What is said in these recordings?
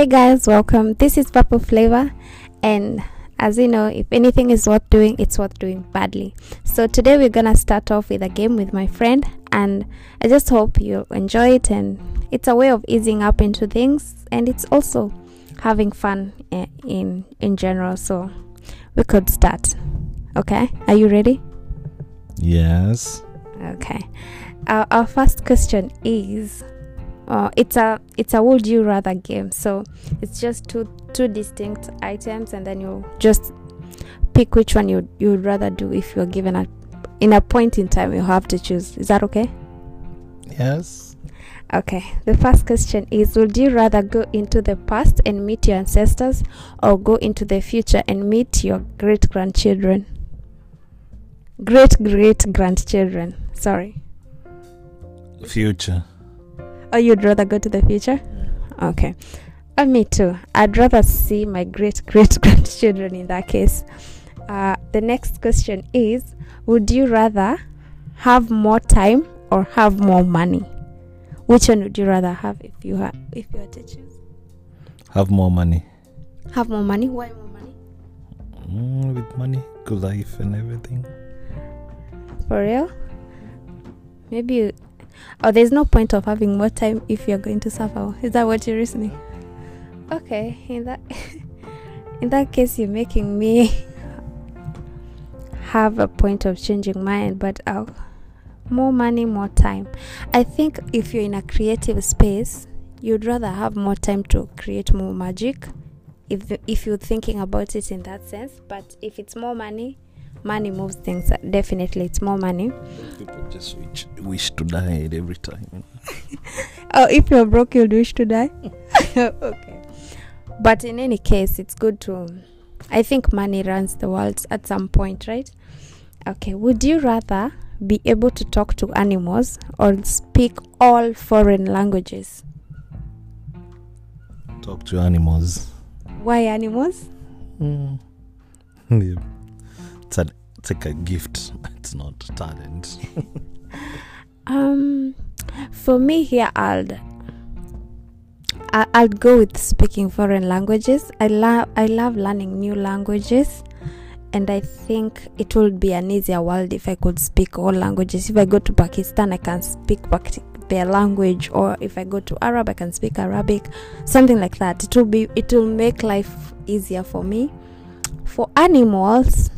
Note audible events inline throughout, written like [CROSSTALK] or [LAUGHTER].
Hey guys, welcome. This is Purple Flavor, and as you know, if anything is worth doing, it's worth doing badly. So today we're gonna start off with a game with my friend, and I just hope you'll enjoy it. And it's a way of easing up into things, and it's also having fun i- in in general. So we could start. Okay, are you ready? Yes. Okay. Our, our first question is uh, it's a it's a would you rather game. So it's just two two distinct items and then you just pick which one you you would rather do if you're given a in a point in time you have to choose. Is that okay? Yes. Okay. The first question is would you rather go into the past and meet your ancestors or go into the future and meet your great grandchildren? Great great grandchildren. Sorry. Future. Oh, you'd rather go to the future? Okay. Uh, me too. I'd rather see my great great [LAUGHS] grandchildren in that case. Uh, the next question is Would you rather have more time or have more money? Which one would you rather have if you have if you had to choose? Have more money. Have more money? Why more money? Mm, with money, good life and everything. For real? Maybe you, oh there's no point of having more time if you're going to suffer. Is that what you're reasoning? Okay, in that [LAUGHS] in that case you're making me [LAUGHS] have a point of changing mind, but uh, more money, more time. I think if you're in a creative space, you'd rather have more time to create more magic. If if you're thinking about it in that sense, but if it's more money, money moves things. Definitely, it's more money. People just wish, wish to die every time. [LAUGHS] Oh, if you're broke, you'd wish to die. [LAUGHS] okay. But in any case, it's good to. I think money runs the world at some point, right? Okay. Would you rather be able to talk to animals or speak all foreign languages? Talk to animals. Why animals? Mm. Yeah. It's, it's like a gift. [LAUGHS] It's not talent. Um, for me here, I'll I'll go with speaking foreign languages. I love I love learning new languages, and I think it would be an easier world if I could speak all languages. If I go to Pakistan, I can speak Pak- their language, or if I go to Arab, I can speak Arabic, something like that. It will be it will make life easier for me. For animals,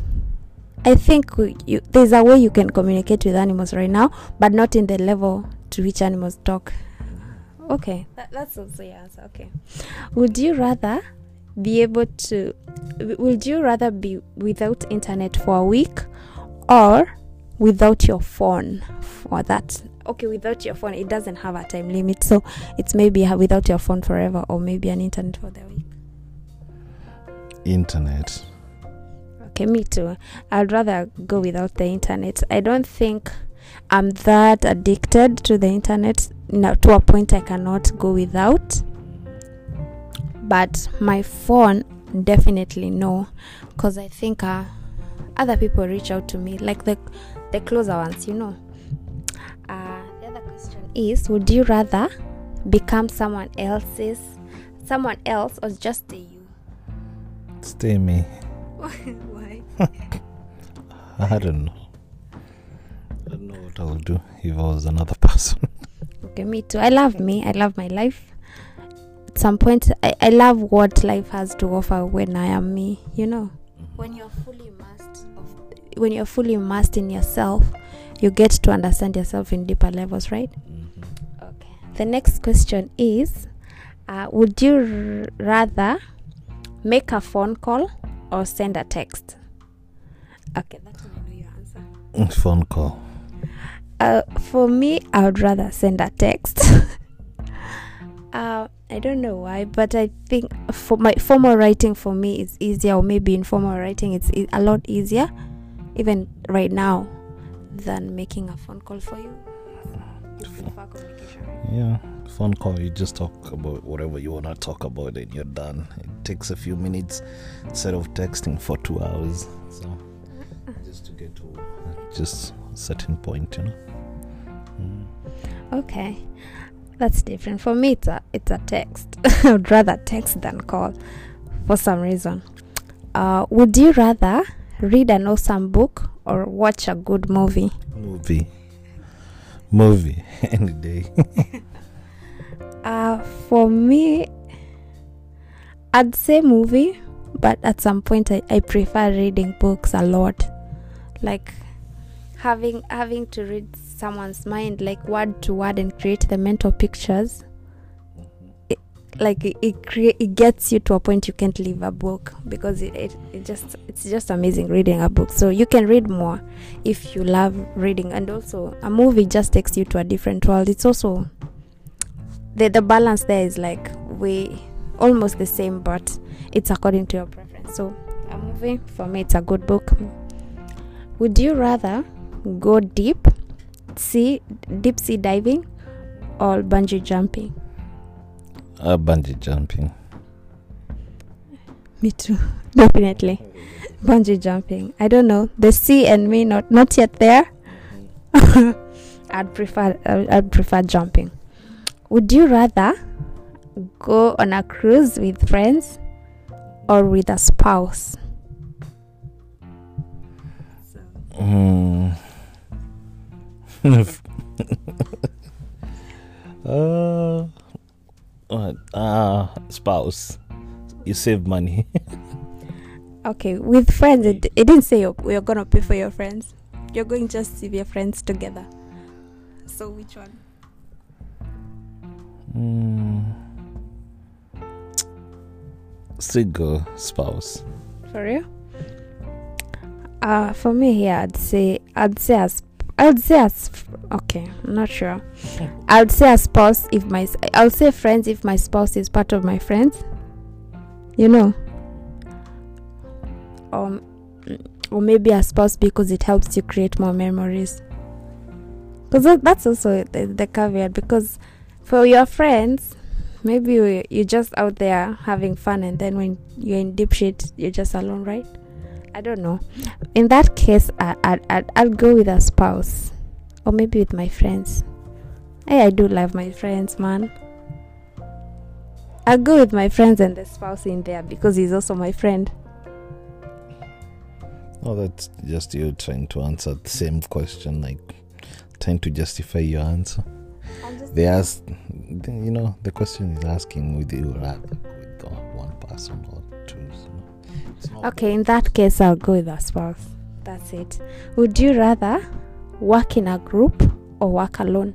I think we- you, there's a way you can communicate with animals right now, but not in the level to which animals talk. Okay, that, that's also your answer. Okay. Would you rather be able to, would you rather be without internet for a week or without your phone for that? Okay, without your phone, it doesn't have a time limit. So it's maybe ha- without your phone forever or maybe an internet for the week. Internet. Okay, me too. I'd rather go without the internet. I don't think I'm that addicted to the internet no, to a point I cannot go without. But my phone, definitely no, because I think uh, other people reach out to me, like the the closer ones, you know. Uh, the other question is: Would you rather become someone else's, someone else, or just stay you? Stay me. [LAUGHS] Why? [LAUGHS] I don't know. I don't know what I would do if I was another [LAUGHS] person. Okay, me too. I love me. I love my life. At some point, I, I love what life has to offer when I am me. You know, when you're fully immersed, of, when you're fully immersed in yourself, you get to understand yourself in deeper levels, right? Mhm. Okay. The next question is, uh, would you r- rather make a phone call or send a text? Okay, that's one I know your answer. Phone call. Uh, for me, I would rather send a text. [LAUGHS] uh, I don't know why, but I think for my formal writing for me is easier, or maybe informal writing it's a lot easier, even right now, than making a phone call for you. Yeah, phone call. You just talk about whatever you want to talk about, and you're done. It takes a few minutes instead of texting for two hours. So get to just certain point, you know. Mm. Okay. That's different. For me, it's a it's a text. [LAUGHS] I would rather text than call, for some reason. Uh, would you rather read an awesome book or watch a good movie? Movie. Movie. [LAUGHS] Any day. [LAUGHS] Uh, for me, I'd say movie, but at some point I, I prefer reading books a lot. Like having having to read someone's mind like word to word and create the mental pictures. Like it it, crea- it gets you to a point you can't leave a book because it, it, it just it's just amazing reading a book. So you can read more if you love reading. And also a movie just takes you to a different world. It's also the the balance there is like we almost the same but it's according to your preference. So a movie for me it's a good book would you rather go deep sea deep sea diving or bungee jumping? Uh, bungee jumping. me too. [LAUGHS] Definitely. Bungee jumping. I don't know. The sea and me not not yet there. [LAUGHS] I'd prefer uh, i'd prefer jumping. Would you rather go on a cruise with friends or with a spouse Mm. [LAUGHS] uh, what? Uh, spouse. You save money. [LAUGHS] okay with friends it, it didn't say you're, you're gonna pay for your friends you're going just with your friends together so which one mm. Single spouse. For real? Uh, for me here, I'd say I'd say as I'd say as okay, I'm not sure. I'd say a spouse if my I'll say friends if my spouse is part of my friends. You know. Um, or maybe a spouse because it helps you create more memories. Because that's also the, the caveat. Because for your friends, maybe you're just out there having fun, and then when you're in deep shit, you're just alone, right? I don't know. In that case, I, I, I'd, I'd go with a spouse, or maybe with my friends. Hey, I do love my friends, man. I'll go with my friends and the spouse in there because he's also my friend. Oh, that's just you trying to answer the same question, like trying to justify your answer. They asked, you know, the question is asking with you rather with one person or two. So Okay, in that case, I'll go with a spouse. That's it. Would you rather work in a group or work alone?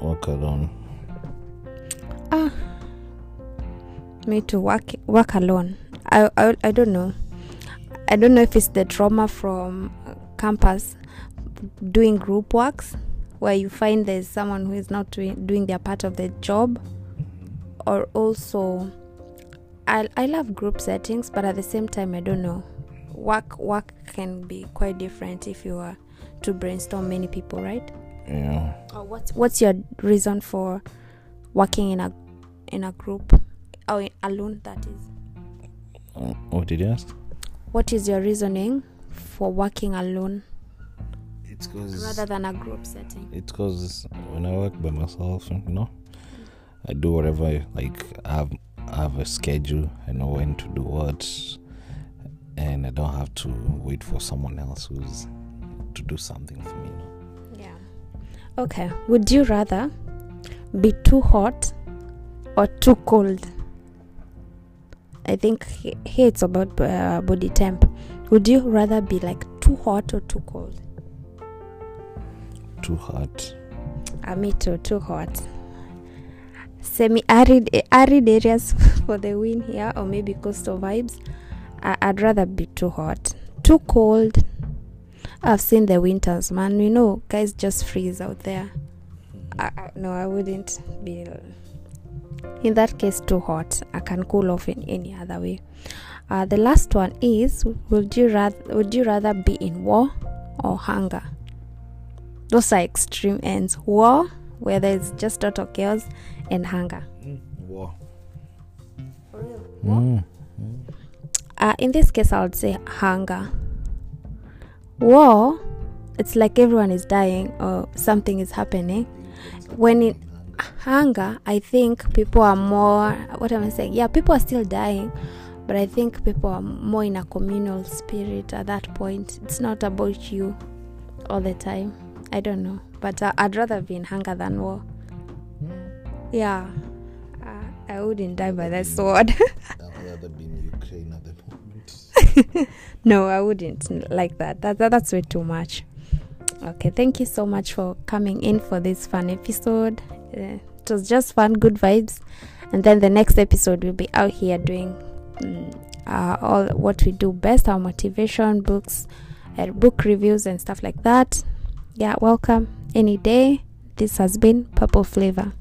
work alone. Ah, me to work work alone. I, I I don't know. I don't know if it's the trauma from uh, campus doing group works where you find there's someone who is not doing, doing their part of the job or also I, I love group settings but at the same time i don't know work work can be quite different if you are to brainstorm many people right Yeah. or what's what's your reason for working in a in a group or in- alone that is Uh, what did you ask? what is your reasoning for working alone It's because rather than a group setting it's because when I work by myself, you know, I do whatever. I- Like I have I have a schedule. I know when to do what, and I don't have to wait for someone else who's to do something for me. Yeah okay would you rather be too hot or too cold i think here it's about uh, body temp would you rather be like too hot or too cold Too hot. uh, me too too hot semi-arid arid areas [LAUGHS] for the win here or maybe coastal vibes I, i'd rather be too hot. Too cold. I've seen the winters man. You know guys just freeze out there. I, I, no i wouldn't be in that case too hot. I can cool off in any other way. Uh, the last one is would you rather would you rather be in war or hunger? Those are extreme ends. War where there's just total chaos and hunger War. War? Mm. uh, in this case i would say hunger war it's like everyone is dying or something is happening when in hunger, I think people are more. What am I saying? Yeah, people are still dying, but I think people are more in a communal spirit at that point. It's not about you all the time. I don't know, but uh, I'd rather be in hunger than war. Yeah, uh, I wouldn't die by the sword. [LAUGHS] I'd rather be in Ukraine at the moment. [LAUGHS] no, I wouldn't like that. That, that. That's way too much. Okay, thank you so much for coming in for this fun episode. Uh, it was just fun, good vibes. And then the next episode, we'll be out here doing um, uh, all what we do best our motivation books, uh, book reviews, and stuff like that. Yeah, welcome any day. This has been Purple Flavor.